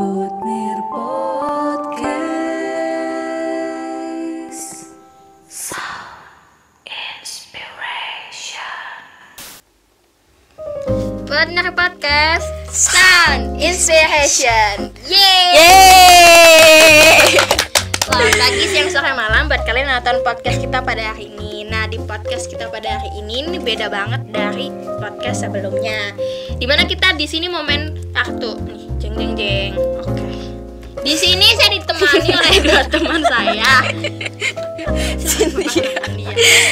Butmir Podcast. Benar podcast. Sound Inspiration. Yeay. Yeay. Selamat pagi, siang, sore, malam Buat kalian yang nonton podcast kita pada hari ini. Nah di podcast kita pada hari ini Ini beda banget dari podcast sebelumnya. Di mana kita di sini mau main kartu. Nih, jeng jeng jeng Oke di sini saya ditemani oleh dua teman saya.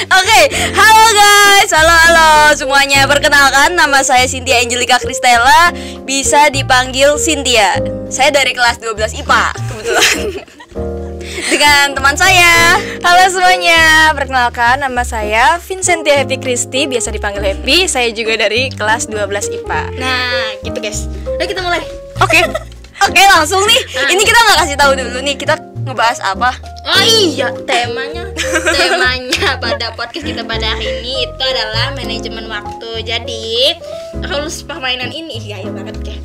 Oke, halo guys, halo halo semuanya. Perkenalkan, nama saya Cynthia Angelika Kristella, bisa dipanggil Cynthia. Saya dari kelas 12 IPA kebetulan. Dengan teman saya. Halo semuanya, perkenalkan nama saya Vincentia Happy Christy, biasa dipanggil Happy. Saya juga dari kelas 12 IPA. Nah, gitu guys. Ayo kita mulai. Oke. Oke, langsung nih. Ini kita nggak kasih tahu dulu nih, kita ngebahas apa? Oh iya, temanya temanya pada podcast kita pada hari ini itu adalah manajemen waktu. Jadi rules permainan ini iya iya banget ya.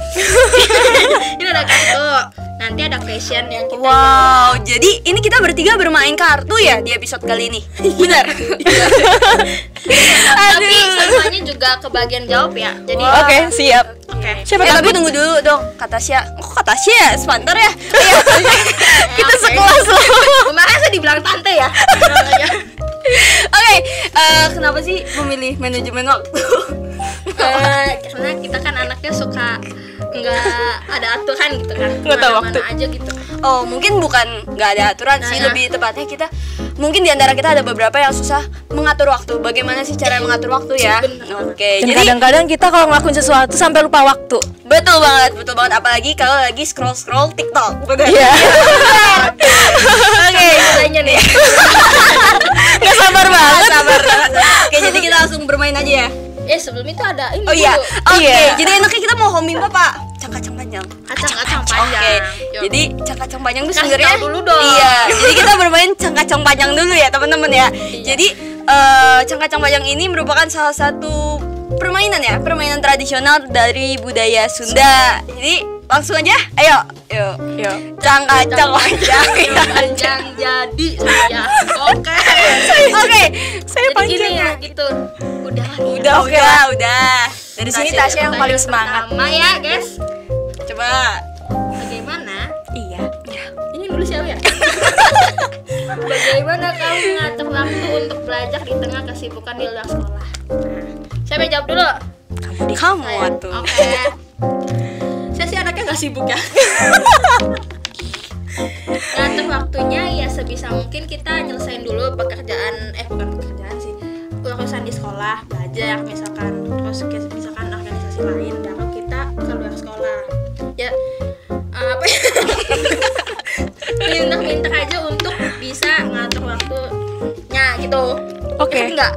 ini ada kartu. Nanti ada question yang kita Wow, jadi ini kita bertiga bermain kartu ya di episode kali ini. Benar. Tapi semuanya juga kebagian jawab ya. Jadi Oke, siap. Oke. Siapa eh, tapi tunggu dulu dong, kata Tasya. Kok kata Tasya ya? Sebentar ya. Iya. Kita sekelas loh. Kemarin saya dibilang tante ya. Oke, eh, kenapa sih memilih manajemen waktu? Eh, karena kita kan anaknya suka nggak ada aturan gitu kan Nggak tahu waktu. aja gitu Oh, mungkin bukan nggak ada aturan sih, Nah. lebih tepatnya kita mungkin di antara kita ada beberapa yang susah mengatur waktu. Bagaimana sih cara mengatur waktu ya? Oke, Dan jadi kadang-kadang kita kalau ngelakuin sesuatu sampai lupa waktu. betul banget, betul banget apalagi kalau lagi scroll-scroll TikTok. Betul. Iya. Oke, Caranya nih Gak sabar banget. sabar. Oke, jadi kita langsung bermain aja ya. Eh sebelum itu ada ini Oh iya, oke. Iya. Jadi enaknya kita mau homing apa pak? Cangkacang panjang. Kacang-kacang Oke. panjang. Yuk. Jadi cangkacang panjang Kasih sebenarnya dulu dong. Iya. Jadi kita bermain cangkacang panjang dulu ya teman-teman ya. Iya. Jadi eh, cangkacang panjang ini merupakan salah satu permainan ya, permainan tradisional dari budaya Sunda. Jadi langsung aja, ayo, yuk. Yuk. Cangkacang panjang. panjang jadi saya oke Oke. Saya panjang. ya gitu udah lah. Udah, Oke udah, lah. udah. Dari Di sini Tasya. Tasya yang paling semangat. pertama ya guys Coba. bagaimana Iya. ini dulu siapa ya bagaimana kamu mengatur waktu untuk belajar di tengah kesibukan di luar sekolah nah, siapa yang jawab dulu Kamu Saya. tuh. Oke. Saya sih anaknya nggak sibuk ya. Ngatur waktunya ya sebisa mungkin kita nyelesain dulu pekerjaan eh bukan pekerjaan sih urusan di sekolah belajar misalkan terus misalkan organisasi lain baru kita keluar sekolah ya eh, apa ya minta-minta aja untuk bisa ngatur waktunya gitu Oke. Ngerti nggak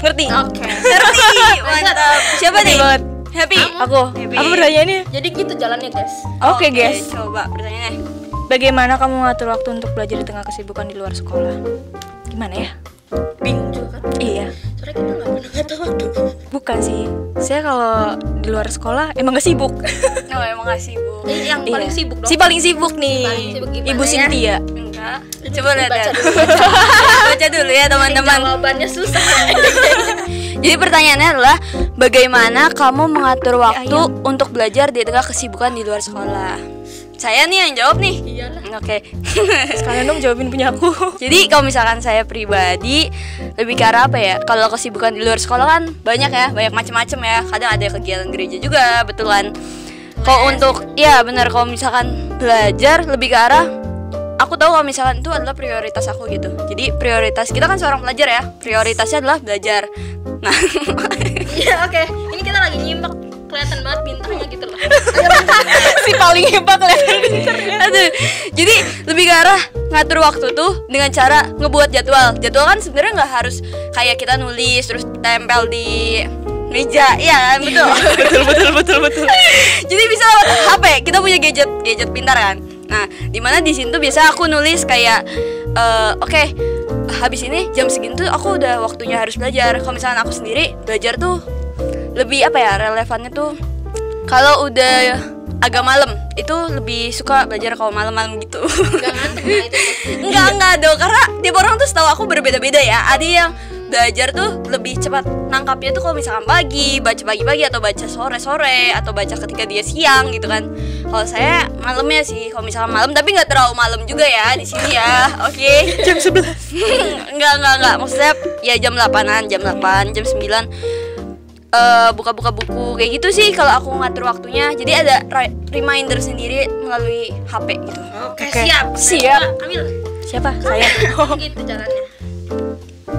Ngerti? oke Ngerti, mantap. Siapa nih? banget. Happy. Aku. Happy. Aku pertanyaannya. jadi gitu jalannya guys Oke, guys. Coba pertanyaannya. Bagaimana kamu mengatur waktu untuk belajar di tengah kesibukan di luar sekolah? Gimana ya? Bingung juga kan Iya. soalnya kita nggak pernah ngatur waktu Bukan sih. Saya kalau di luar sekolah emang gak sibuk. Oh, emang gak sibuk. Eh, yang paling Iya. sibuk dong Si paling sibuk nih. paling sibuk Ibu ya? Cynthia. Enggak. Coba lihat baca ya. dulu Baca dulu ya, teman-teman. jawabannya susah Jadi pertanyaannya adalah bagaimana kamu mengatur waktu ayam. untuk belajar di tengah kesibukan di luar sekolah? Saya nih yang jawab nih. iyalah Oke. Sekalian dong jawabin punya aku. Jadi kalau misalkan saya pribadi lebih ke arah apa ya? Kalau kesibukan di luar sekolah kan banyak ya, banyak macam-macam ya. Kadang ada kegiatan gereja juga, betul kan? Kalau untuk ya benar kalau misalkan belajar lebih ke arah aku tahu kalau misalkan itu adalah prioritas aku gitu. Jadi prioritas kita kan seorang pelajar ya, prioritasnya adalah belajar. Nah, iya oke ini kita lagi nyimak kelihatan banget bintangnya gitu loh si paling hebat kelihatan. aduh. Jadi lebih ke arah ngatur waktu tuh dengan cara ngebuat jadwal. Jadwal kan sebenarnya nggak harus kayak kita nulis terus tempel di meja, iya kan? betul. betul betul betul betul. Jadi bisa lewat HP. Kita punya gadget gadget pintar kan. Nah, di mana di sini tuh biasa aku nulis kayak eh, oke habis ini jam segini tuh aku udah waktunya harus belajar. Kalau misalnya aku sendiri belajar tuh lebih apa ya relevannya tuh kalau udah agak malam. Itu lebih suka belajar kalau malam-malam gitu. Gak ngantuk ya itu. Enggak, enggak dong Karena tiap orang tuh setahu aku berbeda-beda ya. Ada yang belajar tuh lebih cepat nangkapnya tuh kalau misalkan pagi Baca pagi-pagi atau baca sore-sore Atau baca ketika dia siang gitu kan. Kalau saya malamnya sih Kalau misalkan malam. Tapi nggak terlalu malam juga ya di sini ya. Oke. Jam 11 Enggak, enggak, enggak Maksudnya ya jam 8an Jam 8, jam 9 eh buka-buka buku kayak gitu sih kalau aku ngatur waktunya. Jadi ada reminder sendiri melalui HP gitu. Oke, Oke, siap. Siap. Nah, Ambil Siapa? Saya. Gitu caranya.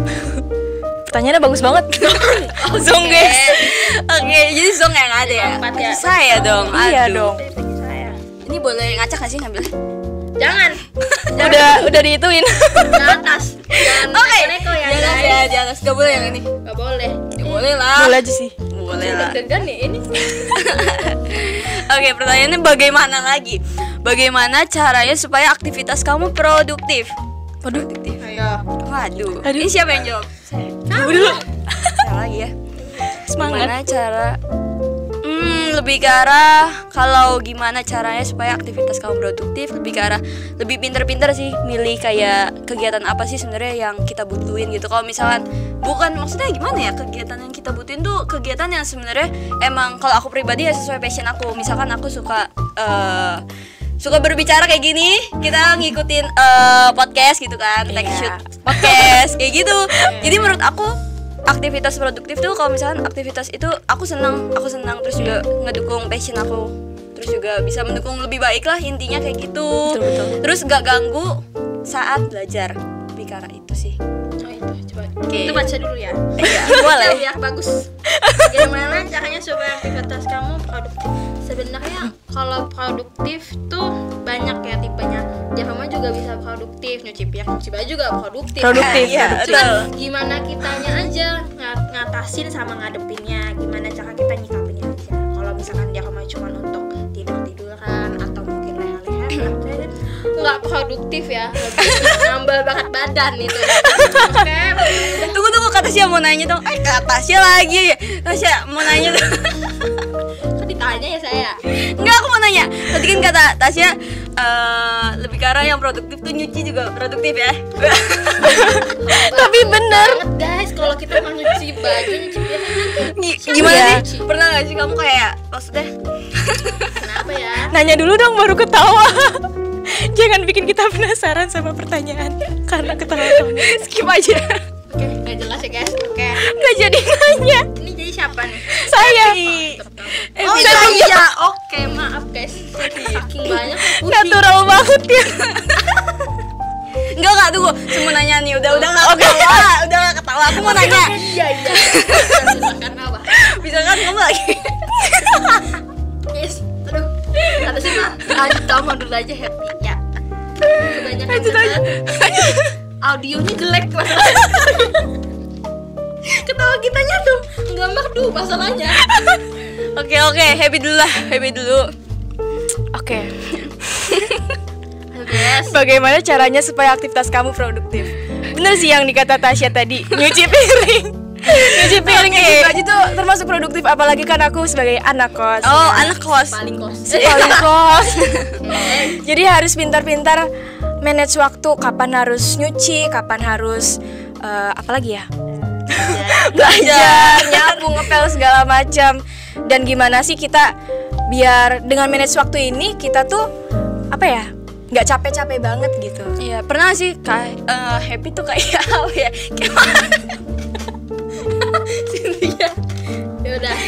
Pertanyaannya bagus banget. Zong guys. Oke. Jadi Zong yang ada ya? Empat ya. Saya dong Iya Aduh. dong. Ini boleh ngacak gak sih ngambil? Jangan. Udah udah dihituin Ke atas. Jangan Oke. neko ya Di atas ya di atas. Gak boleh yang ini. Gak boleh Boleh lah. Boleh aja sih. Boleh lah. Deg-degan nih ini. Oke pertanyaannya bagaimana lagi? Bagaimana caranya supaya aktivitas kamu produktif? Produktif? Ayo Waduh. Aduh. Ini siapa yang jawab? Kamu dulu. Saya lagi ya. Semangat. Gimana cara lebih ke arah kalau gimana caranya supaya aktivitas kamu produktif lebih ke arah lebih pinter-pinter sih milih kayak kegiatan apa sih sebenarnya yang kita butuhin gitu. Kalau misalkan bukan maksudnya gimana ya kegiatan yang kita butuhin tuh kegiatan yang sebenarnya emang kalau aku pribadi ya sesuai passion aku. Misalkan aku suka eh suka berbicara kayak gini kita ngikutin eh, podcast gitu kan tag Iya. shoot podcast kayak gitu. Jadi menurut aku aktivitas produktif tuh kalau misalkan aktivitas itu aku senang aku senang terus juga ngedukung passion aku. Terus juga bisa mendukung lebih baik lah intinya kayak gitu. Betul, betul. terus gak ganggu saat belajar. Lebih itu sih Oh itu baca dulu ya. Iya, boleh. biar bagus. Bagaimana caranya supaya aktivitas kamu produktif? Sebenarnya kalau produktif tuh banyak ya tipenya. Jahama juga bisa produktif Nyuci piring, nyuci baju juga produktif. Produktif, Iya, produktif. betul. Gimana kitanya aja ng- ngatasin sama ngadepinnya. Gimana cara kita nyikapinnya aja. Kalau misalkan Jahama cuma untuk nggak produktif ya. Nambah bakat badan itu. Oke, tunggu tunggu kata Tasya mau nanya dong. Eh kata Tasya lagi. Tasya mau nanya dong. Kok ditanya ya saya? Enggak aku mau nanya. Tadi kan kata Tasya eh, Lebih ke arah yang produktif tuh nyuci juga produktif ya. Tapi bener. banget guys. Kalau kita mau nyuci baju nyuci siapa Gimana sih? nyuci? Pernah gak sih kamu kayak Maksudnya? Kenapa ya? Nanya dulu dong baru ketawa Jangan bikin kita penasaran sama pertanyaan Karena ketawa kamu Skip aja. Oke. Nggak jelas ya guys. Oke. Gak jadi nanya. Ini jadi siapa nih? Saya. Eh, oh iya, bisa. iya. Oke maaf guys. Saking banyak pusing Natural banget ya. Enggak enggak tunggu. Saya mau nanya nih. Udah udah gak ketawa. Udah gak ketawa. Aku mau nanya. Iya iya. Silakan apa? Bisa kan kamu lagi. Guys aduh. Kata sih mah lanjut kamu dulu aja happy kebanyakan audionya jelek. Ketawa kitanya tuh nggak merdu masalahnya. Oke oke Happy dulu lah Happy dulu. Oke. Guys. Bagaimana caranya supaya aktivitas kamu produktif? Bener sih yang dikata Tasya tadi Nyuci piring. Nyuci piring Oke. Termasuk produktif Apalagi kan aku sebagai anak kos. Oh anak kos. Paling kos. Paling kos. Eh, Jadi harus pintar-pintar manage waktu Kapan harus nyuci Kapan harus eh, apa lagi ya? Belajar, nyapu, ngepel segala macam. Dan gimana sih kita Biar dengan manage waktu ini Kita tuh Apa ya nggak capek-capek banget gitu. Iya pernah sih kayak eh, Happy tuh kayak apa ya? Kayak ya udah.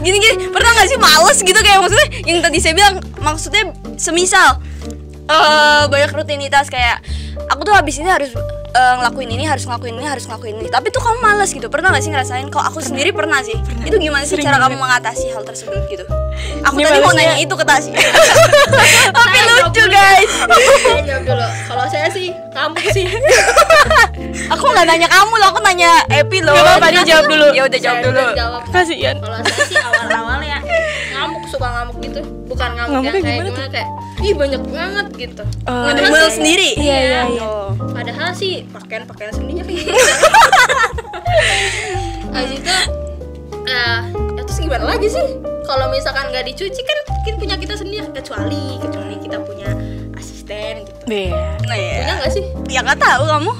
Gini gini pernah nggak sih males gitu? Kayak maksudnya yang tadi saya bilang maksudnya semisal eh banyak rutinitas kayak aku tuh habis ini harus eh, ngelakuin ini harus ngelakuin ini harus ngelakuin ini. Tapi tuh kamu males gitu. Pernah nggak sih ngerasain? Kalau aku sendiri pernah sih. Itu gimana sih Sering cara kamu mengatasi hal tersebut gitu? Aku Ini tadi mau malesnya- nanya itu ke Tasya. Tapi lucu, guys. saya jawab dulu. Kalau saya sih kamu sih. Aku nggak nanya kamu loh aku nanya Epi loh. Apa-apa, dia jawab dulu. ya udah jawab dulu. Kasian kalau saya sih awal-awal suka ngamuk gitu bukan ngamuk yang Ngamuknya kayak gimana gimana kayak ih banyak banget gitu Oh, ngedumel sendiri Iya, iya, iya. Oh. padahal sih pakaian pakaian sendiri Habis itu eh ya terus gimana lagi sih kalau misalkan nggak dicuci kan mungkin punya kita sendiri kecuali kecuali kita punya asisten gitu Iya. Nah, punya ya. nggak sih Ya nggak tahu kamu.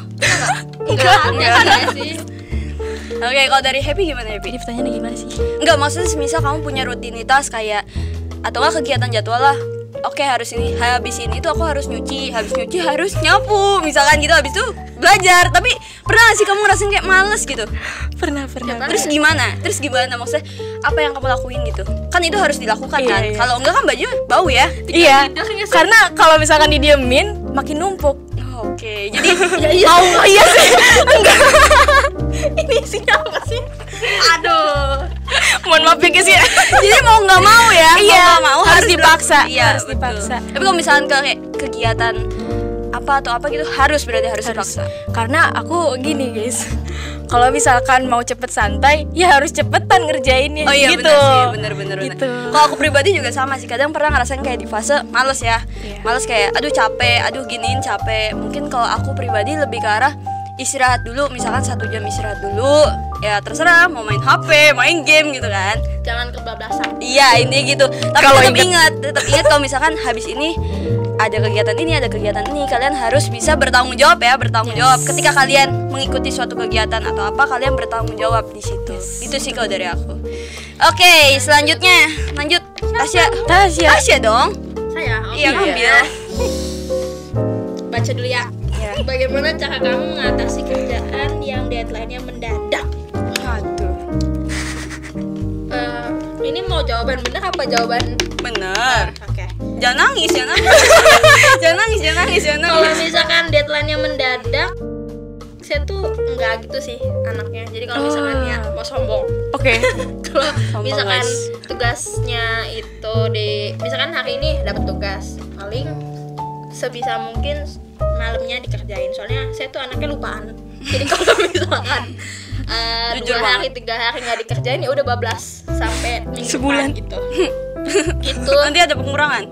enggak enggak enggak sih Oke, kalau dari Happy gimana Happy? Ini pertanyaannya gimana sih? Enggak, maksudnya semisal kamu punya rutinitas kayak atau enggak kegiatan jadwal lah. Oke, harus ini, habis ini tuh aku harus nyuci, habis nyuci harus nyapu, misalkan gitu, habis itu belajar. Tapi pernah gak sih kamu ngerasain kayak males gitu? Pernah, pernah. Terus gimana? Terus gimana? Maksudnya apa yang kamu lakuin gitu? Kan itu harus dilakukan Iya, kan? iya. Kalau enggak kan baju bau ya. Iya, karena kalau misalkan didiemin makin numpuk. Oke, jadi Mau iya sih. Enggak. Ini isinya apa sih aduh Mohon maaf ya guys ya. jadi mau nggak mau ya, Iya, mau mau harus dipaksa, Iya, harus betul. dipaksa. Tapi kalau misalkan ke kayak kegiatan apa atau apa gitu harus berarti harus, dipaksa. Karena aku gini guys. Kalau misalkan mau cepet santai, ya harus cepetan ngerjainnya Oh iya gitu. bener sih, bener bener. Gitu. Kalau aku pribadi juga sama sih. Kadang pernah ngerasain kayak di fase males ya, Iya. males kayak aduh capek, aduh giniin capek. Mungkin kalau aku pribadi lebih ke arah istirahat dulu, misalkan satu jam istirahat dulu, ya terserah mau main HP, main game gitu kan. jangan kebablasan Iya intinya gitu. Tapi Kalau tetap ingat- tetap ingat kalau misalkan habis ini ada kegiatan ini, ada kegiatan ini, kalian harus bisa bertanggung jawab ya, bertanggung jawab. Ketika kalian mengikuti suatu kegiatan atau apa, kalian bertanggung jawab di situ. Itu sih kalau dari aku. Oke, selanjutnya lanjut Tasya. Tasya. Tasya dong. saya oke. Iya ngambil. baca dulu ya Bagaimana cara kamu mengatasi kerjaan yang deadline-nya mendadak Aduh. Eh, ini mau jawaban bener apa jawaban Bener. oke Jangan nangis, jangan nangis. jangan nangis, jangan nangis, jangan kalau nangis. misalkan deadline-nya mendadak saya tuh enggak gitu sih anaknya jadi kalau misalkan ya mau sombong Oke. kalau Sombong, misalkan tugasnya itu di misalkan hari ini dapat tugas paling sebisa mungkin malamnya dikerjain. Soalnya saya tuh anaknya lupaan. Jadi kalau misalkan Jujur dua hari tiga hari nggak dikerjain ya udah bablas sampai minggu Sebulan. gitu. Gitu. Nanti ada pengurangan.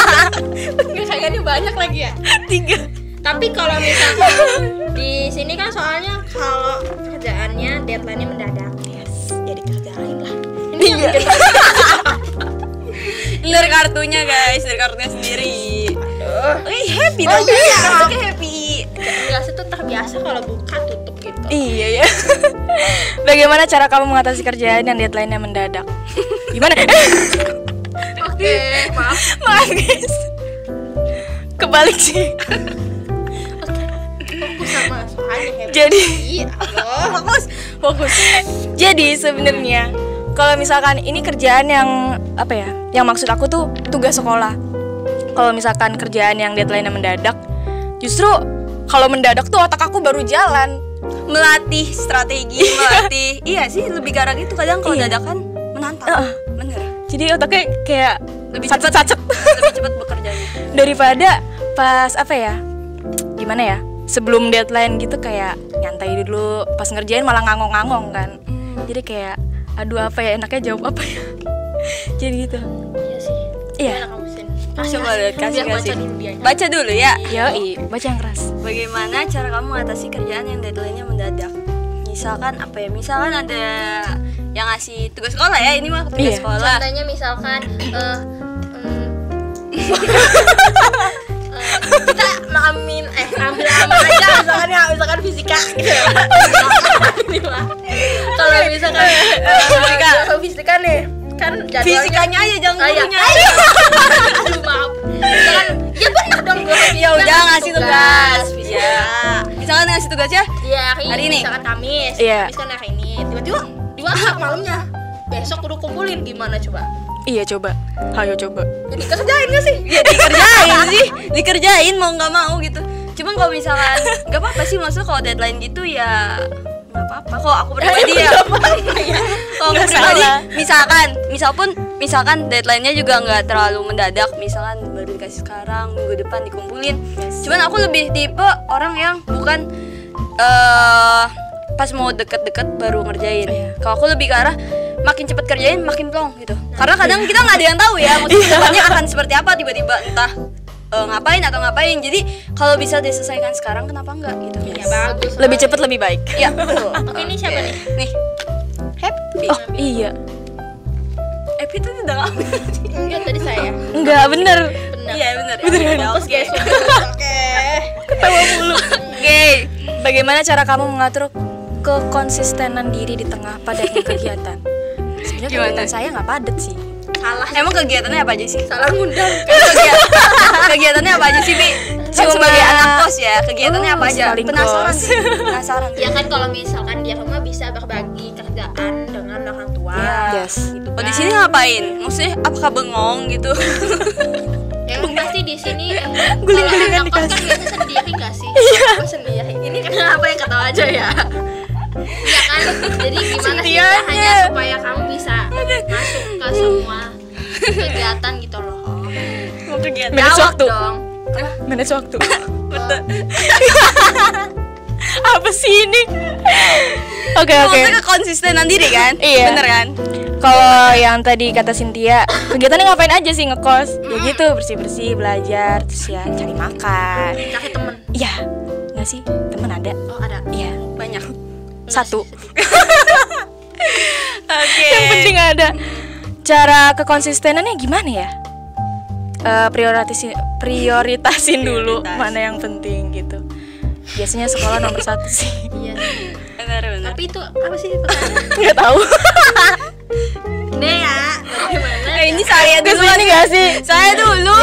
kayaknya banyak lagi ya? Tiga. tapi kalau misalkan di sini kan soalnya kalau kerjaannya deadline-nya mendadak. Yes. Ya dikerjain lah. Ini Dari kartunya guys, dari kartunya sendiri. Aduh. Eh, happy Oh, dong. iya. Kartunya happy. Gelas itu terbiasa kalau buka tutup gitu. Iya ya. Bagaimana cara kamu mengatasi kerjaan yang deadline-nya mendadak? Gimana? Oke, maaf. Maaf guys. Kebalik sih. Fokus sama soalnya happy. Jadi Iya, fokus, fokus. Jadi sebenarnya kalau misalkan ini kerjaan yang apa ya? Yang maksud aku tuh tugas sekolah. Kalau misalkan kerjaan yang deadline-nya mendadak, justru kalau mendadak tuh otak aku baru jalan. melatih strategi, melatih. iya sih, lebih arah gitu. Kadang kalau Iya. dadakan menantang. Heeh. Bener. Jadi otaknya kayak Lebih sacet sacet Lebih cepat bekerjanya. daripada pas apa ya? Gimana ya? Sebelum deadline gitu kayak nyantai dulu, pas ngerjain malah ngangong-ngangong kan. Jadi kayak aduh apa ya enaknya jawab apa ya? Jadi gitu. Iya sih. Iya. Sin? Coba lihat kasih Biar baca kasih. dulu dia. Baca dulu ya. Yoi, baca yang keras. Bagaimana cara kamu mengatasi kerjaan yang deadline-nya mendadak? Misalkan apa ya? Misalkan ada yang ngasih tugas sekolah ya, ini mah tugas Iya. sekolah. Contohnya misalkan eh em, eh, kita ngamin eh ambil aman aja misalkan ya misalkan fisika gitu kalau misalkan Fisika. kalau fisika nih kan jadwalnya Fisikanya aja jangan Ah, iya. gurunya. aduh maaf misalkan ya benar dong gue Ya udah ngasih tugas. fisika Ya. Misalkan ngasih tugasnya Iya hari, Hari ini misalkan Kamis Iya. Kamis kan hari ini tiba-tiba di WhatsApp malamnya besok udah kumpulin gimana coba Iya coba, ayo coba. jadi kerjain gak sih ya dikerjain sih, dikerjain mau nggak mau gitu. Cuman kalau misalkan nggak apa-apa sih maksudnya kalau deadline gitu ya nggak apa-apa. Kalau aku pribadi ya, kalau aku pribadi, misalkan, misal pun, misalkan deadline-nya juga nggak terlalu mendadak, misalkan baru dikasih sekarang, minggu depan dikumpulin. Cuman aku lebih tipe orang yang bukan eh pas mau deket-deket baru ngerjain. Kalau aku lebih ke arah makin cepet kerjain makin plong gitu. Karena kadang kita nggak ada yang tahu ya, maksudnya akan seperti apa tiba-tiba entah eh, ngapain atau ngapain. Jadi kalau bisa diselesaikan sekarang kenapa enggak gitu. ya bagus Lebih cepat lebih baik. Ya, betul. oke ini siapa nih Nih. Happy. Oh iya. Epi tuh udah ngambil Enggak tadi saya. Enggak bener. Benar. Iya bener Bener kan? Ya, Oke Oke. Ketawa mulu. Oke Bagaimana cara kamu mengatur kekonsistenan diri di tengah padatnya kegiatan? Sebenarnya kegiatan saya nggak padat sih. Salah. Emang kegiatannya apa aja sih? Salah ngundang. Kegiatan, kegiatannya apa aja sih, Bi? Kan Cuma- sebagai anak kos ya, kegiatannya Oh, apa aja? Penasaran kos. sih, penasaran Ya kan kalau misalkan di rumah bisa berbagi kerjaan dengan orang tua. Iya. Yes. Gitu Oh di kan. sini ngapain? Maksudnya apakah bengong gitu? Ya pasti di sini eh, Guling-gulingan kalau anak kos kan biasa sendiri nggak sih? Iya. sendiri. Ini kenapa yang ketawa aja ya? Iya kan? Jadi gimana sih caranya supaya kamu bisa masuk ke semua kegiatan gitu loh? Mau kegiatan? Manage Jawab waktu. dong. Manage waktu. Betul. Apa sih ini? Oke oke. Maksudnya konsistenan diri kan? Iya. Bener kan? Kalau yang tadi kata Cynthia, kegiatannya ngapain aja sih ngekos? Ya gitu, bersih-bersih, belajar, terus ya cari makan. Cari temen. Iya, nggak sih? Temen ada? Oh ada. Iya, Banyak. satu. Oke. Yang penting ada. Cara kekonsistenannya gimana ya? Eh prioritasin, prioritasin dulu Prioritas. mana yang penting gitu. Biasanya sekolah nomor satu sih. Iya. sih. Bener bener. Tapi itu apa sih? Nggak tahu. Deh ya, bagaimana? Eh, ini saya dulu. Ke sini nggak sih? Saya dulu.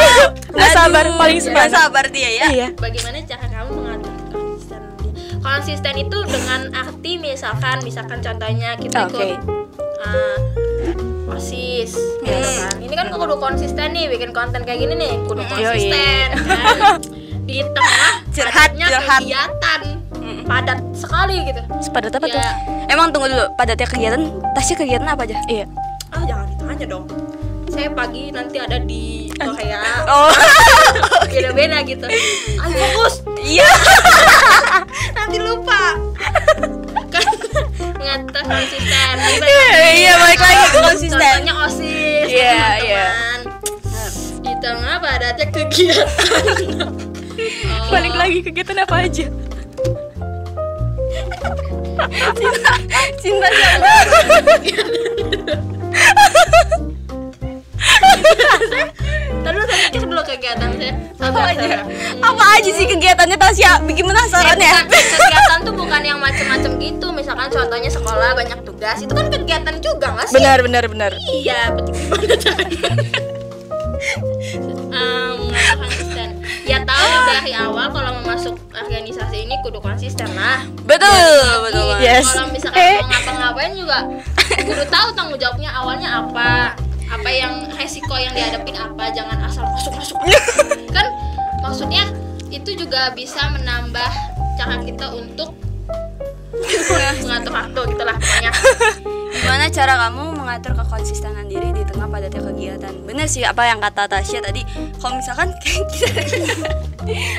Nggak sabar, paling semangat. sabar dia ya. Iya. bagaimana cara kamu konsisten itu dengan arti misalkan misalkan contohnya kita Oke. ikut uh, osis gitu Yes. kan ini kan kudu konsisten nih bikin konten kayak gini nih kudu konsisten kan di tengah Curhat, padatnya curhat. kegiatan padat sekali gitu Sepadat apa tuh? ya Emang tunggu dulu, padatnya kegiatan, tasnya kegiatan apa aja? Iya. ah jangan ditanya dong saya pagi nanti ada di Korea Oh, beda-beda gitu ayo fokus iya. nanti lupa kan ngatur konsisten Iya, iya, balik lagi ke konsisten. contohnya osis Iya, teman-teman. di tengah padatnya kegiatan Oh, Balik lagi kegiatan apa aja? Cinta siapa? Tadi lu saya dulu kegiatan saya Apa aja? Apa aja sih kegiatannya Tasya? Bikin penasaran ya? Kegiatan tuh bukan yang macem-macem gitu misalkan contohnya sekolah banyak tugas itu kan kegiatan juga nggak sih Benar, benar, benar. Iya, betul gimana caranya? um, nggak konsisten. Ya tahu dari awal kalau mau masuk organisasi ini kudu konsisten lah. Betul, betul. Iya, Mas. Yes. Kalau misalkan Eh. mau ngapa-ngapain juga kudu tahu tanggung jawabnya awalnya apa. Apa yang resiko yang dihadapin apa, jangan asal masuk-masuk. kan maksudnya itu juga bisa menambah cara kita untuk mengatur waktu gitu lah pokoknya. Gimana cara kamu mengatur kekonsistenan diri di tengah padatnya kegiatan? Bener sih apa yang kata Tasya tadi. Kalau misalkan kita,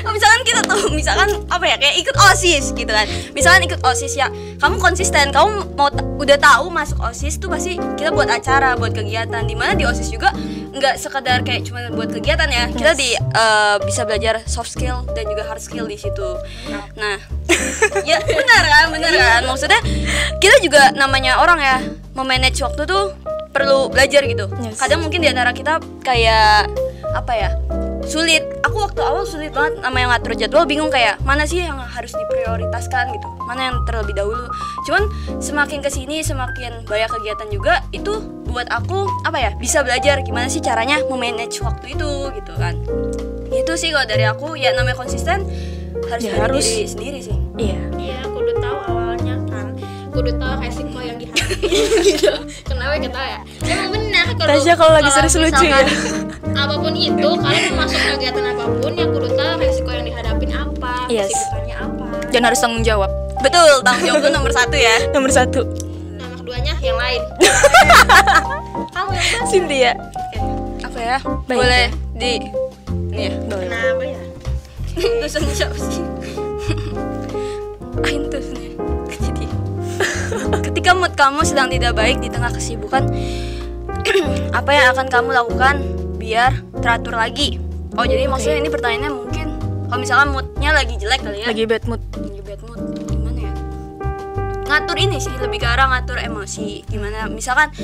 kalau misalkan kita tuh, misalkan apa ya kayak ikut osis gitu kan. Misalkan ikut osis ya, kamu konsisten, kamu mau udah tahu masuk osis tuh pasti kita buat acara, buat kegiatan. Di mana di osis juga nggak sekedar kayak cuma buat kegiatan ya. Kita di eh, bisa belajar soft skill dan juga hard skill di situ. Nah, ya benar kan, benar kan. Maksudnya kita juga namanya orang ya memanage waktu tuh perlu belajar gitu. Yes. Kadang mungkin di antara kita kayak apa ya? sulit aku waktu awal sulit banget namanya ngatur jadwal bingung kayak mana sih yang harus diprioritaskan gitu mana yang terlebih dahulu cuman semakin ke sini semakin banyak kegiatan juga itu buat aku apa ya bisa belajar gimana sih caranya memanage waktu itu gitu kan itu sih kalau dari aku ya namanya konsisten harus Ya, harus. diri sendiri sih Iya. Iya, kudu tahu awalnya kan. Kudu tahu resiko yang dihadapi gitu. Kenapa kita ya? Emang benar kalau Tasya kalau lagi serius lucu ya. Apa pun itu, kalian mau masuk kegiatan apa pun yang kudu tahu resiko yang dihadapin apa, Yes. kesibukannya apa. Dan harus tanggung jawab. betul tanggung jawab itu nomor satu ya Nomor satu. Nama keduanya yang lain. Kamu yang mana? Cynthia. apa ya Baik, boleh ya. di ini ya Boleh. Kenapa ya? tulisan siapa sih Ain tuh nih. jadi ketika mood kamu sedang tidak baik di tengah kesibukan apa yang akan kamu lakukan biar teratur lagi? Oh jadi maksudnya ini pertanyaannya mungkin kalau misalkan moodnya lagi jelek kali ya. Lagi bad mood. lagi bad mood gimana ya? Ngatur ini sih lebih ke arah ngatur emosi. Gimana? Misalkan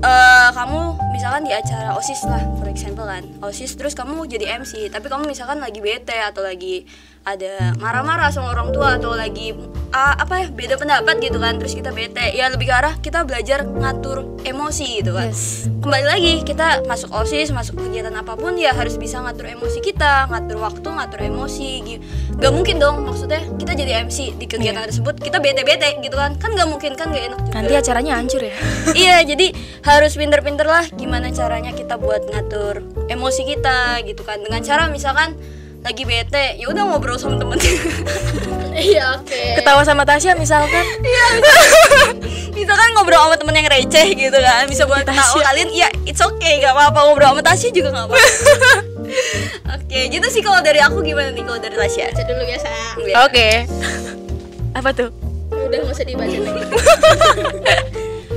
eh kamu misalkan di acara osis lah for example kan. Osis terus kamu jadi MC tapi kamu misalkan lagi bete atau lagi ada marah-marah sama orang tua atau lagi ah, apa ya beda pendapat gitu kan terus kita bete. Ya lebih ke arah kita belajar ngatur emosi gitu kan. Yes. kembali lagi kita masuk osis masuk kegiatan apa pun ya harus bisa ngatur emosi kita ngatur waktu ngatur emosi gi- nggak mungkin dong maksudnya kita jadi MC di kegiatan tersebut kita bete-bete gitu kan. Kan nggak mungkin kan nggak enak juga. Nanti acaranya hancur ya. iya jadi harus pinter-pinter lah gimana caranya kita buat ngatur emosi kita gitu kan. Dengan cara misalkan lagi bete. Ya udah ngobrol sama temen. Iya oke. Ketawa sama Tasya misalkan. misalkan ngobrol sama temen yang receh gitu kan. Bisa buat tahu kalian ya it's okay. Gak apa-apa ngobrol sama Tasya juga gak apa-apa. Oke gitu sih kalau dari aku gimana nih kalau dari Tasya? Baca dulu ya sayang Ya. Oke. Apa tuh? udah nggak usah dibaca lagi.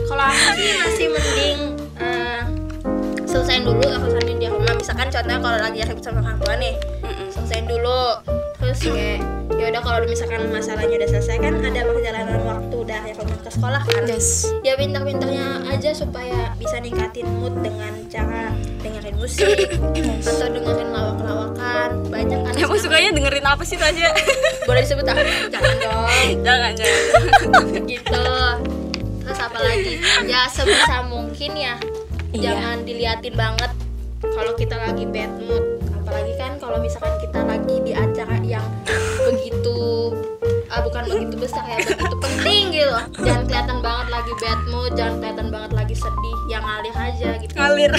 Kalau aku sih masih mending eh, selesaiin dulu urusannya di rumah misalkan contohnya kalau lagi ribut sama orang tua nih selesaiin dulu. Terus kayak ya udah kalau misalkan masalahnya udah selesai kan ada perjalanan waktu dari rumah ke sekolah kan. Yes. ya pintar-pintarnya aja supaya bisa ningkatin mood dengan cara dengerin musik atau dengerin lawak-lawakan. Banyak kan Emang sukanya dengerin apa sih Tasya? boleh disebut ah jangan dong. Jangan jangan. Gitu. Terus apa lagi? Ya sebisa mungkin ya Iya. jangan diliatin banget kalau kita lagi bad mood apalagi kan kalau misalkan kita lagi di acara yang begitu ah, bukan begitu besar ya begitu penting gitu jangan kelihatan banget lagi bad mood jangan kelihatan banget lagi sedih yang ngalir aja gitu ngalir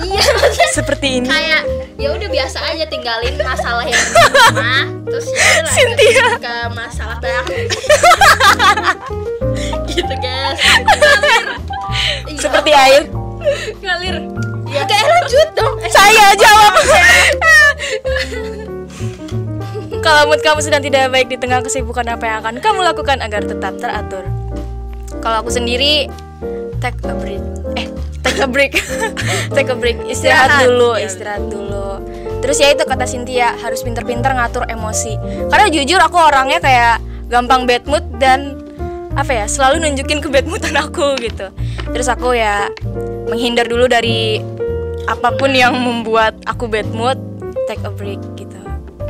iya maksudnya Seperti ini. kayak ya udah biasa aja tinggalin masalah yang rumah terus ya udah lanjut ke masalah baru gitu guys. Seperti air. Ngalir ya kayak lanjut dong eh, Saya jawab. Kalau mood kamu sedang tidak baik di tengah kesibukan apa yang akan kamu lakukan agar tetap teratur? Kalau aku sendiri take a break. Eh, take a break. take a break. Istirahat, dulu, Iya, istirahat dulu. Terus ya itu kata Cynthia, harus pinter-pinter ngatur emosi. Karena jujur aku orangnya kayak gampang bad mood dan apa ya, selalu nunjukin ke bad moodan aku gitu. Terus aku ya menghindar dulu dari apa pun yang membuat aku bad mood, take a break gitu.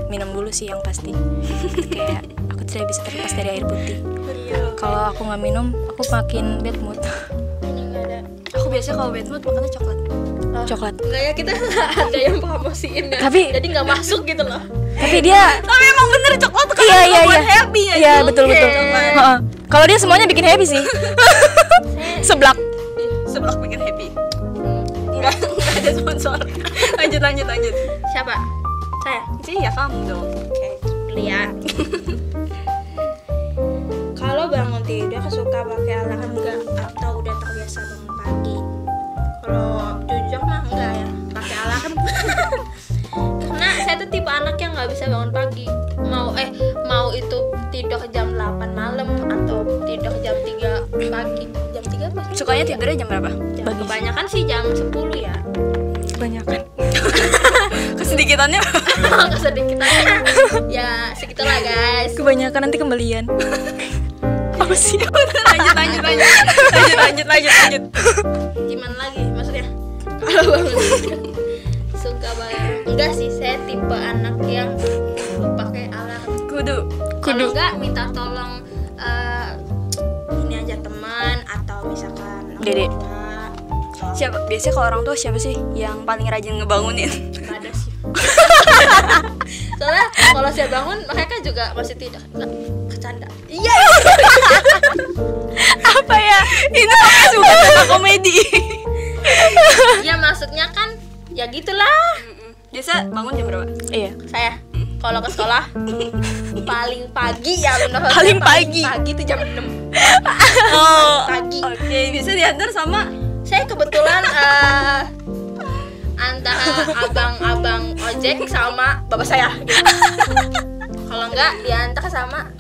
Minum dulu sih yang pasti. kayak aku tidak bisa terlepas dari air putih. Kalau aku nggak minum, aku makin bad mood. ini nggak ada aku biasanya kalau bad mood makannya coklat Coklat. nggak ya kita nggak ada yang promosiin ya Tapi- jadi nggak masuk gitu loh Tapi dia tapi emang bener coklat tuh iya iya iya. happy ya Iya betul betul. Coklat. Heeh. Kalau dia semuanya bikin happy sih. Seblak. Sebelah bikin happy. Enggak enggak ada sponsor. Lanjut lanjut lanjut. Siapa? Saya? Sih ya kamu dong. Oke lihat kalau bangun tidur suka pakai alarm enggak atau udah terbiasa bangun pagi? Kalau jujur mah enggak ya pakai alarm tuh tipe anak yang nggak bisa bangun pagi. Mau eh mau itu tidur jam 8 malam atau tidur jam 3 pagi. Jam 3 apa? Sih? sukanya tidurnya jam berapa? Jam- kebanyakan sih jam 10 ya. Kebanyakan. kesedikitannya? Kesedikitannya. Ya segitulah guys. Kebanyakan nanti kembalian. Apa sih? lanjut lanjut lanjut lanjut lanjut lanjut. lanjut gimana lagi? Maksudnya? Kalau bangun suka banget enggak sih saya tipe anak yang pakai alarm. Kudu. Kalau enggak minta tolong eh, ini aja teman atau misalkan Dede. siapa biasanya kalau orang tua siapa sih yang paling rajin ngebangunin? Nggak ada sih. Soalnya kalau saya bangun mereka juga masih tidak nggak bercanda. Iya. Apa ya? Ini suka komedi. Ya maksudnya kan ya gitulah biasa bangun jam berapa Iya. saya kalau ke sekolah paling pagi ya bener Paling pagi. pagi itu jam 6 oh pagi oke bisa diantar sama saya kebetulan eh, antara abang-abang ojek sama bapak saya gitu. kalau enggak diantar sama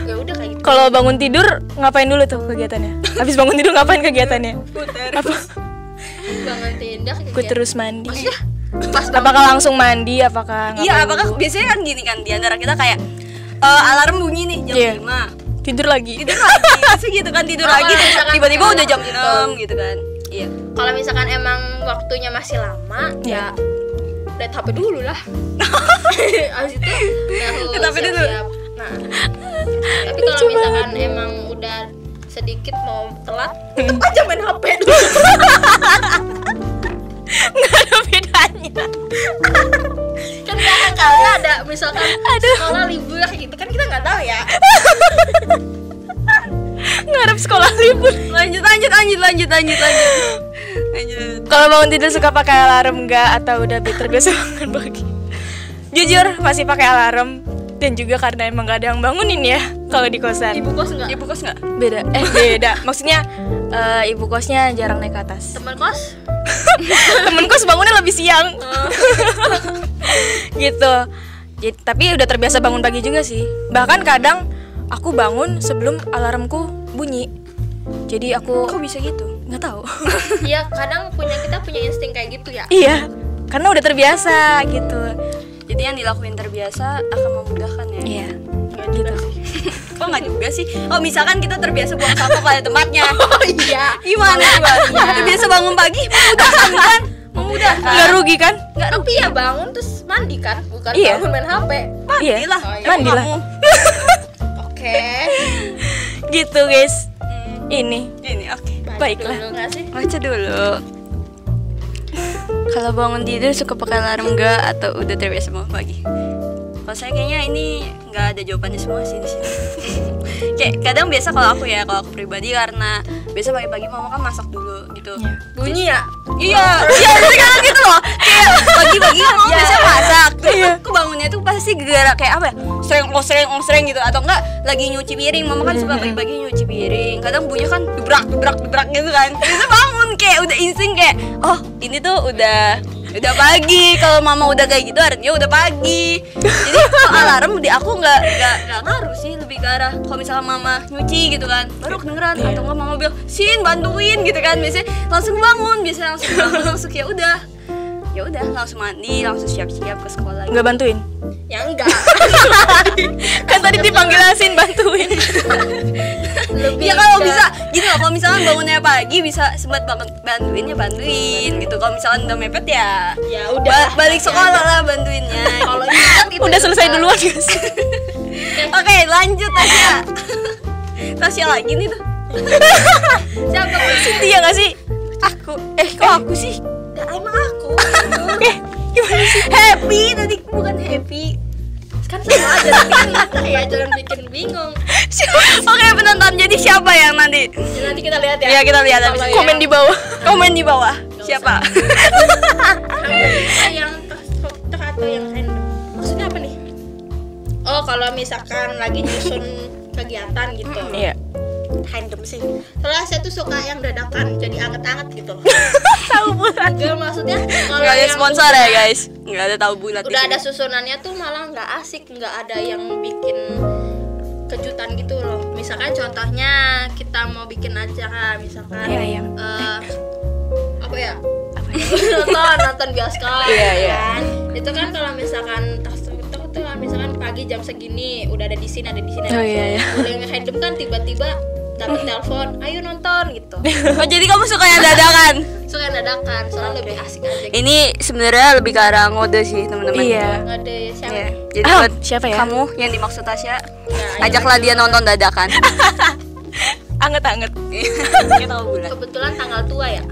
ya udah kayak gitu Kalau bangun tidur ngapain dulu tuh kegiatannya? Habis bangun tidur ngapain kegiatannya? puter Apa? bangun tidur Aku kegiatan. terus mandi. Maksudnya, pas bangun Apakah langsung mandi? Apakah iya apakah dulu? biasanya kan gini kan di antara kita kayak eh, alarm bunyi nih jam Iya. 5 tidur lagi tidur lagi Terus gitu kan tidur Oh, lagi tiba-tiba udah jam gitu. 6 gitu kan iya kalau misalkan emang waktunya masih lama Iya. ya lihat HP dulu lah abis itu Lihat HP dulu. nah tapi kalau misalkan emang udah sedikit mau telat tetap aja main HP dulu nggak ada bedanya kan kadang kala ada misalkan sekolah libur gitu kan kita nggak tahu ya. Ngarep sekolah libur. Lanjut lanjut lanjut lanjut lanjut lanjut. Lanjut. Kalau bangun tidur suka pakai alarm nggak? Atau udah bi- terbiasa bangun pagi? Jujur masih pakai alarm dan juga karena emang gak ada yang bangunin ya kalau di kosan. Ibu kos nggak? Ibu kos nggak? Beda. Eh beda. Maksudnya eh, ibu kosnya jarang naik ke atas. Teman kos? Temen kos bangunnya lebih siang. Gitu. Jadi, tapi udah terbiasa bangun pagi juga sih. Bahkan kadang aku bangun sebelum alarmku bunyi. Jadi aku kok bisa gitu? nggak tahu. Iya kadang punya kita punya insting kayak gitu ya. Iya karena udah terbiasa gitu jadi yang dilakuin terbiasa akan memudahkan ya. Iya. Nggak gitu. kok nggak juga sih? Oh misalkan kita terbiasa buang sampah pada tempatnya. Oh iya. Gimana? Gimana terbiasa bangun pagi memudahkan kan? Memudahkan. Nggak rugi kan? Nggak tapi ya bangun terus mandi kan? Bukan Iya. bangun main HP iya. Mandilah. Oh, iya. mandilah. oke. Gitu guys. Ini. Ini oke. Baca Baiklah. dulu nggak sih? Baca dulu kalau bangun tidur suka pakai alarm enggak atau udah terbiasa bangun pagi kalau saya kayaknya ini nggak ada jawabannya semua sih di sini kayak kadang biasa kalau aku ya kalau aku pribadi karena biasa pagi-pagi mama kan masak dulu gitu bunyi ya Iya, iya jadi kadang gitu loh. Kayak pagi-pagi mama Iya. biasa masak. Terus aku bangunnya tuh pasti gara kayak apa ya? Sering osreng osreng gitu atau enggak lagi nyuci piring. Mama kan suka pagi-pagi nyuci piring. Kadang bunyinya kan dubrak dubrak dubrak gitu kan. Biasa bangun kayak udah insting kayak oh ini tuh udah udah pagi. Kalau mama udah kayak gitu artinya udah pagi. Jadi alarm di aku nggak nggak nggak ngaruh sih lebih ke arah kalau misalnya mama nyuci gitu kan baru kedengeran. Atau nggak mama bilang sin bantuin gitu kan. Biasanya langsung bangun biasanya langsung bangun langsung ya udah ya udah langsung mandi langsung siap-siap ke sekolah. Nggak bantuin? Ya enggak. Kan tadi dipanggil asin bantuin. Lebih ya kalau bisa gitu loh kalau misalkan bangunnya pagi bisa sempat banget bantuin ya bantuin gitu. Kalau misalkan udah mepet ya ya udah. ba- balik sekolah lah bantuinnya. Kalau udah selesai duluan guys. Oke lanjut Tasya Tasya lagi nih tuh. Siapa? Cynthia nggak sih? Aku. Eh kok aku sih ya, emang aku. Eh gimana sih? Happy tadi bukan happy. Kan sama aja kita ya jangan bikin bingung. Oke penonton jadi siapa yang nanti? Ya, nanti kita lihat ya. Ya kita lihat. Kalau ini. komen di bawah. Komen di bawah. Siapa? yang, terstruktur atau yang random? Maksudnya apa nih? Oh kalau misalkan lagi nyusun kegiatan gitu. Iya random sih. Soalnya saya tuh suka yang dadakan jadi anget-anget gitu. Loh tahu bulan Gak maksudnya kalau Gak ada sponsor ya guys. Gak ada tahu bulat udah ada susunannya tuh malah nggak asik nggak ada yang bikin kejutan gitu loh. Misalkan contohnya kita mau bikin acara misalkan Iya, iya. eh, apa ya? Nonton nonton bioskop Iya, iya. kan? Itu kan kalau misalkan tuh kan misalkan pagi jam segini udah ada di sini ada di sini ada Oh, iya, iya. Yang random kan tiba-tiba dapat telepon ayo nonton gitu. Oh jadi kamu suka yang dadakan? Suka dadakan soalnya lebih asik aja gitu. Ini sebenarnya lebih ke arah ngode sih teman-teman. Iya. Nggak ada siapa? Iya. nih? Jadi Ah, buat siapa ya? kamu yang dimaksud Tasya Nah, Ajaklah dia nonton dadakan. Anget anget. Kita tahu bulat kebetulan tanggal tua ya.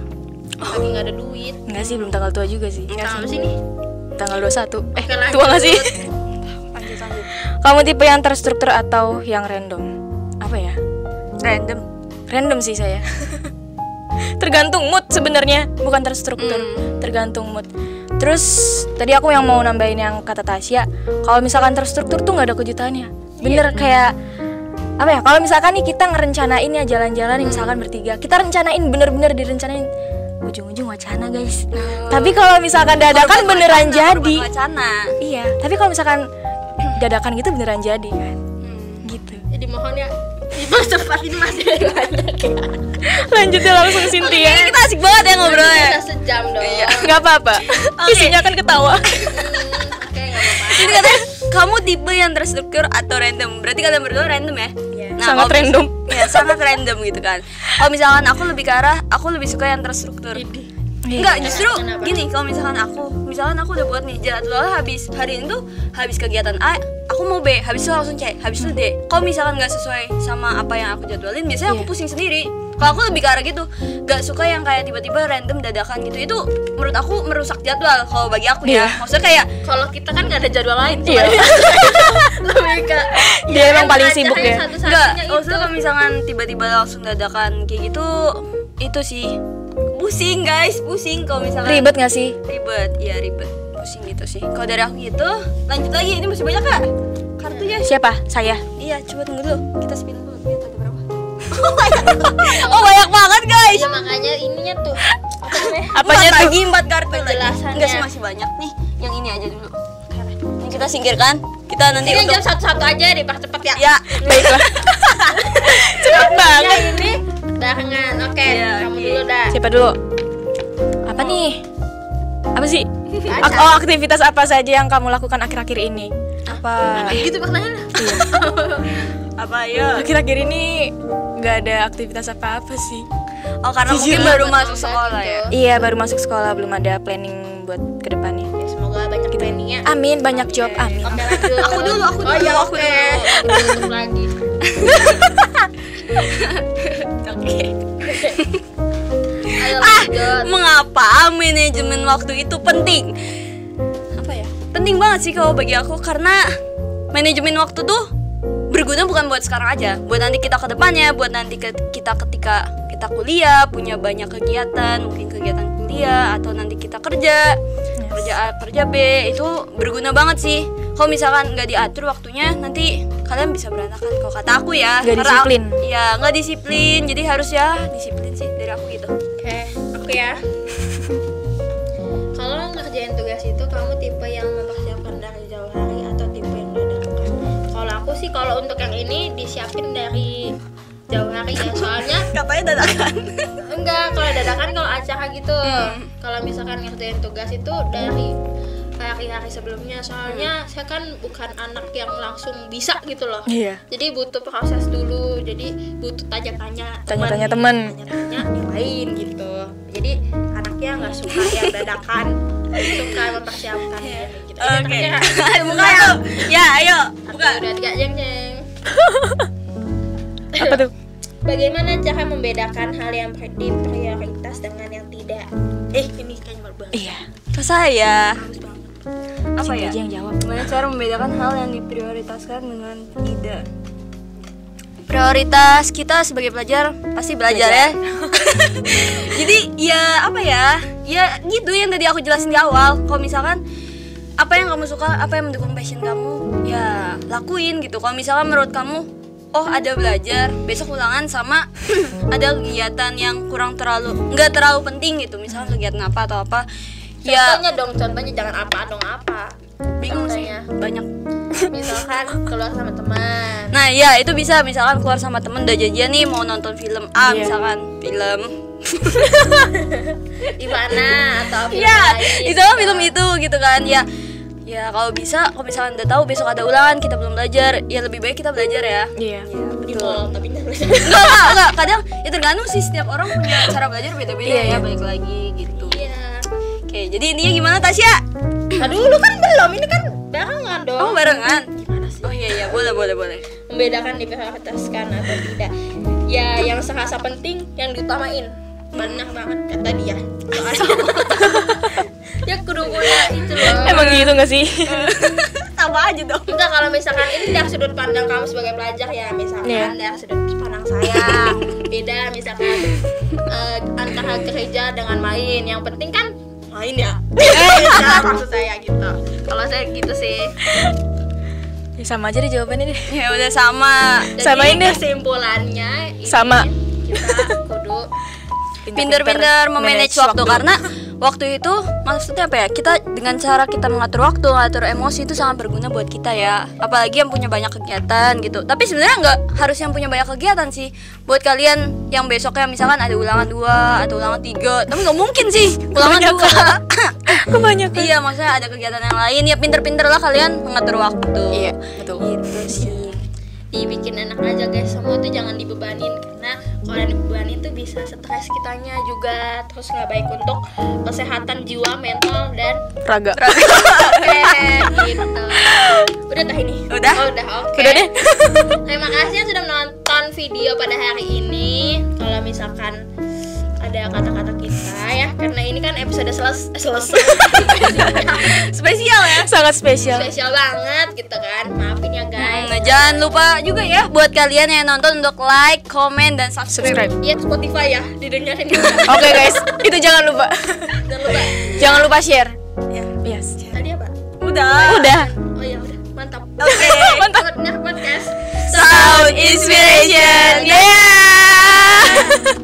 Lagi nggak ada duit. Enggak sih belum tanggal tua juga sih. Enggak tanggal sih. sini tanggal 21 eh Oke, lanjut. tua nggak sih? Lanjut lanjut. Kamu tipe yang terstruktur atau yang random? Apa ya Random. Random sih saya. Tergantung mood sebenarnya. Bukan terstruktur. Hmm. tergantung mood. Terus tadi aku yang mau nambahin yang kata Tasya kalau misalkan terstruktur tuh nggak ada kejutannya. Bener kayak apa ya kalau misalkan nih kita ngerencanain ya jalan-jalan nih, misalkan bertiga kita rencanain bener-bener direncanain ujung-ujung wacana guys. Tapi kalau misalkan dadakan beneran jadi. Wacana. Iya tapi kalau misalkan dadakan gitu beneran jadi kan. Hmm. gitu. Jadi mohon ya dipercepat ini masih banyak ya lanjutnya langsung Cynthia. Kayaknya kita asik banget ya ngobrol ya kita sejam dong. Iya. nggak apa-apa. Isinya kan ketawa. Oke nggak apa-apa. Jadi katanya kamu tipe yang terstruktur atau random? Berarti kalian berdua random ya? Iya. Sangat kalau mis- random. ya sangat random gitu kan. Kalau misalkan aku lebih ke arah aku lebih suka yang terstruktur Enggak, justru Kenapa? gini kalau misalkan aku, misalkan aku udah buat nih jadwalnya habis hari ini tuh habis kegiatan A, aku mau B, habis itu langsung C, habis itu D. Kalau misalkan nggak sesuai sama apa yang aku jadwalin, biasanya aku Iya. pusing sendiri. Kalau aku lebih ke arah gitu, nggak suka yang kayak tiba-tiba random dadakan gitu. Itu menurut aku merusak jadwal. Kalau bagi aku ya, Iya. maksudnya kayak Kalau kita kan nggak ada jadwal lain. Iya. Lebih ke Dia emang paling sibuk ya. Enggak, maksudnya kalau misalkan tiba-tiba langsung dadakan kayak gitu, itu sih pusing guys, pusing kalau misalkan Ribet gak sih? ribet iya ribet pusing gitu sih kalau dari aku gitu lanjut lagi ini masih banyak kak kartunya Siapa? Saya. iya coba tunggu dulu kita spin dulu lihat ada berapa oh banyak banget guys Iya makanya ininya tuh apa? Apanya Empat tuh? lagi empat kartu lagi enggak sih masih banyak nih yang ini aja dulu yang kita singkirkan kita nanti Ini untuk jam satu-satu aja deh, cepet ya. ya Baiklah. Cepet Ya banget. ini barengan. Oke, Iya, kamu oke. dulu dah. Siapa dulu? Apa nih? Apa sih? Ak- oh, aktivitas apa saja yang kamu lakukan akhir-akhir ini? Apa? Gitu pertanyaannya. apa ya Akhir-akhir ini nggak ada aktivitas apa-apa sih. oh karena Jujur. mungkin baru masuk sekolah ya Iya, baru masuk sekolah, belum ada planning buat ke depannya. Ya, semoga banyak planningnya. Amin, banyak job, amin. Lanjut. Aku dulu, aku Oh iya dulu, aku oke. dulu. Lagi. oke ah mengapa manajemen waktu itu penting apa ya penting banget sih kalau bagi aku karena manajemen waktu tuh berguna bukan buat sekarang aja buat nanti kita ke depannya buat nanti ke- kita ketika kita kuliah punya banyak kegiatan mungkin kegiatan kuliah atau nanti kita kerja kerja A kerja B itu berguna banget sih kalau misalkan nggak diatur waktunya nanti kalian bisa berantakan kalau kata aku ya Nggak Karena disiplin. aku- ya nggak disiplin jadi harus ya disiplin sih dari aku gitu Oke, aku ya. Kalau ngerjain tugas itu kamu tipe yang mempersiapkan dari jauh hari atau tipe yang dadakan? Kalau aku sih kalau untuk yang ini disiapin dari jauh hari ya soalnya katanya dadakan enggak kalau dadakan kalau acara gitu Hmm. kalau misalkan ngerjain tugas itu dari hari-hari sebelumnya soalnya saya kan bukan anak yang langsung bisa gitu loh Iya. jadi butuh proses dulu jadi butuh tanya-tanya Tanya-tanya teman. tanya-tanya yang lain gitu jadi anaknya nggak suka yang dadakan suka mempersiapkan gitu Ayo, Oke. anaknya, Ayo buka yuk. Ya, ayo. satu, Buka. dua tiga jeng jeng Apa tuh? bagaimana cara membedakan hal yang pri- diprioritas dengan yang tidak eh ini kayaknya baru banget Iya. Ke saya. Apa Cinta ya? aja yang jawab. Gimana cara membedakan hal yang diprioritaskan dengan tidak? Prioritas kita sebagai pelajar pasti belajar, ya. Jadi ya apa ya? Ya gitu yang tadi aku jelasin di awal. Kalau misalkan apa yang kamu suka, apa yang mendukung passion kamu, ya lakuin gitu. Kalau misalkan menurut kamu oh ada belajar, besok ulangan sama ada kegiatan yang kurang terlalu nggak terlalu penting gitu. Misalkan kegiatan apa atau apa. Ya contohnya dong contohnya jangan apa dong apa? Bingung sih. Contohnya. banyak. Misalkan keluar sama teman. Nah ya itu bisa. Misalkan keluar sama temen udah janjian nih mau nonton film A Iya. misalkan. Film. Di mana? Atau film Ya itu film itu gitu kan. Ya ya kalau bisa kalau misalkan udah tahu besok ada ulangan kita belum belajar ya lebih baik kita belajar ya. Iya. ya di betul. tapi nggak enggak enggak. Enggak kadang ya tergantung sih setiap orang punya cara belajar beda-beda Iya, ya iya. balik lagi gitu. Iya. Oke jadi intinya gimana Tasya? Aduh lu kan belum ini kan barengan dong. Oh barengan? Gimana sih? Oh iya iya boleh boleh boleh. Membedakan diprioritaskan atau tidak. Ya yang serasa penting yang diutamain benar banget kata dia soalnya ya kudu punya itu loh Emang gitu gak sih? tambah aja dong enggak kalau misalkan ini dari sudut pandang kamu sebagai pelajar ya misalkan Iya. dari sudut pandang saya beda misalkan eh, antara gereja dengan main yang penting kan main ya eh maksud saya gitu kalau saya gitu sih Ya, sama aja deh jawabannya deh. ya udah sama Jadi Samain deh. kesimpulannya ini Sama. kita kudu pinter-pinter memanage waktu karena waktu itu maksudnya apa ya kita dengan cara kita mengatur waktu mengatur emosi itu sangat berguna buat kita ya. Apalagi yang punya banyak kegiatan gitu. Tapi sebenarnya nggak harus yang punya banyak kegiatan sih. Buat kalian yang besoknya misalkan ada ulangan dua atau ulangan tiga tapi nggak mungkin sih ulangan dua. Kebanyakan. iya maksudnya ada kegiatan yang lain. Ya pinter-pinter lah kalian mengatur waktu. Iya, betul. gitu sih. Dibikin enak aja guys. Semua tuh jangan dibebanin dibebanin tuh bisa stres kitanya juga. Terus nggak baik untuk kesehatan jiwa mental dan Raga. oke gitu. Udah tah ini? Udah. oh, udah. Oke. Udah deh. terima kasih sudah menonton video pada hari ini. Kalau misalkan ada kata-kata kita ya karena ini kan episode seles selesai Spesial ya. Sangat spesial. spesial banget gitu kan maafin ya guys Nah, jangan lupa juga ya buat kalian yang nonton untuk like, comment, dan subscribe. Subscribe. Iya Spotify ya didengerin juga Oke guys, itu jangan lupa. jangan lupa jangan lupa share. ya Yes. tadi apa Udah. Udah. oh ya udah mantap Oke. mantap podcast Sound inspiration. Yeah.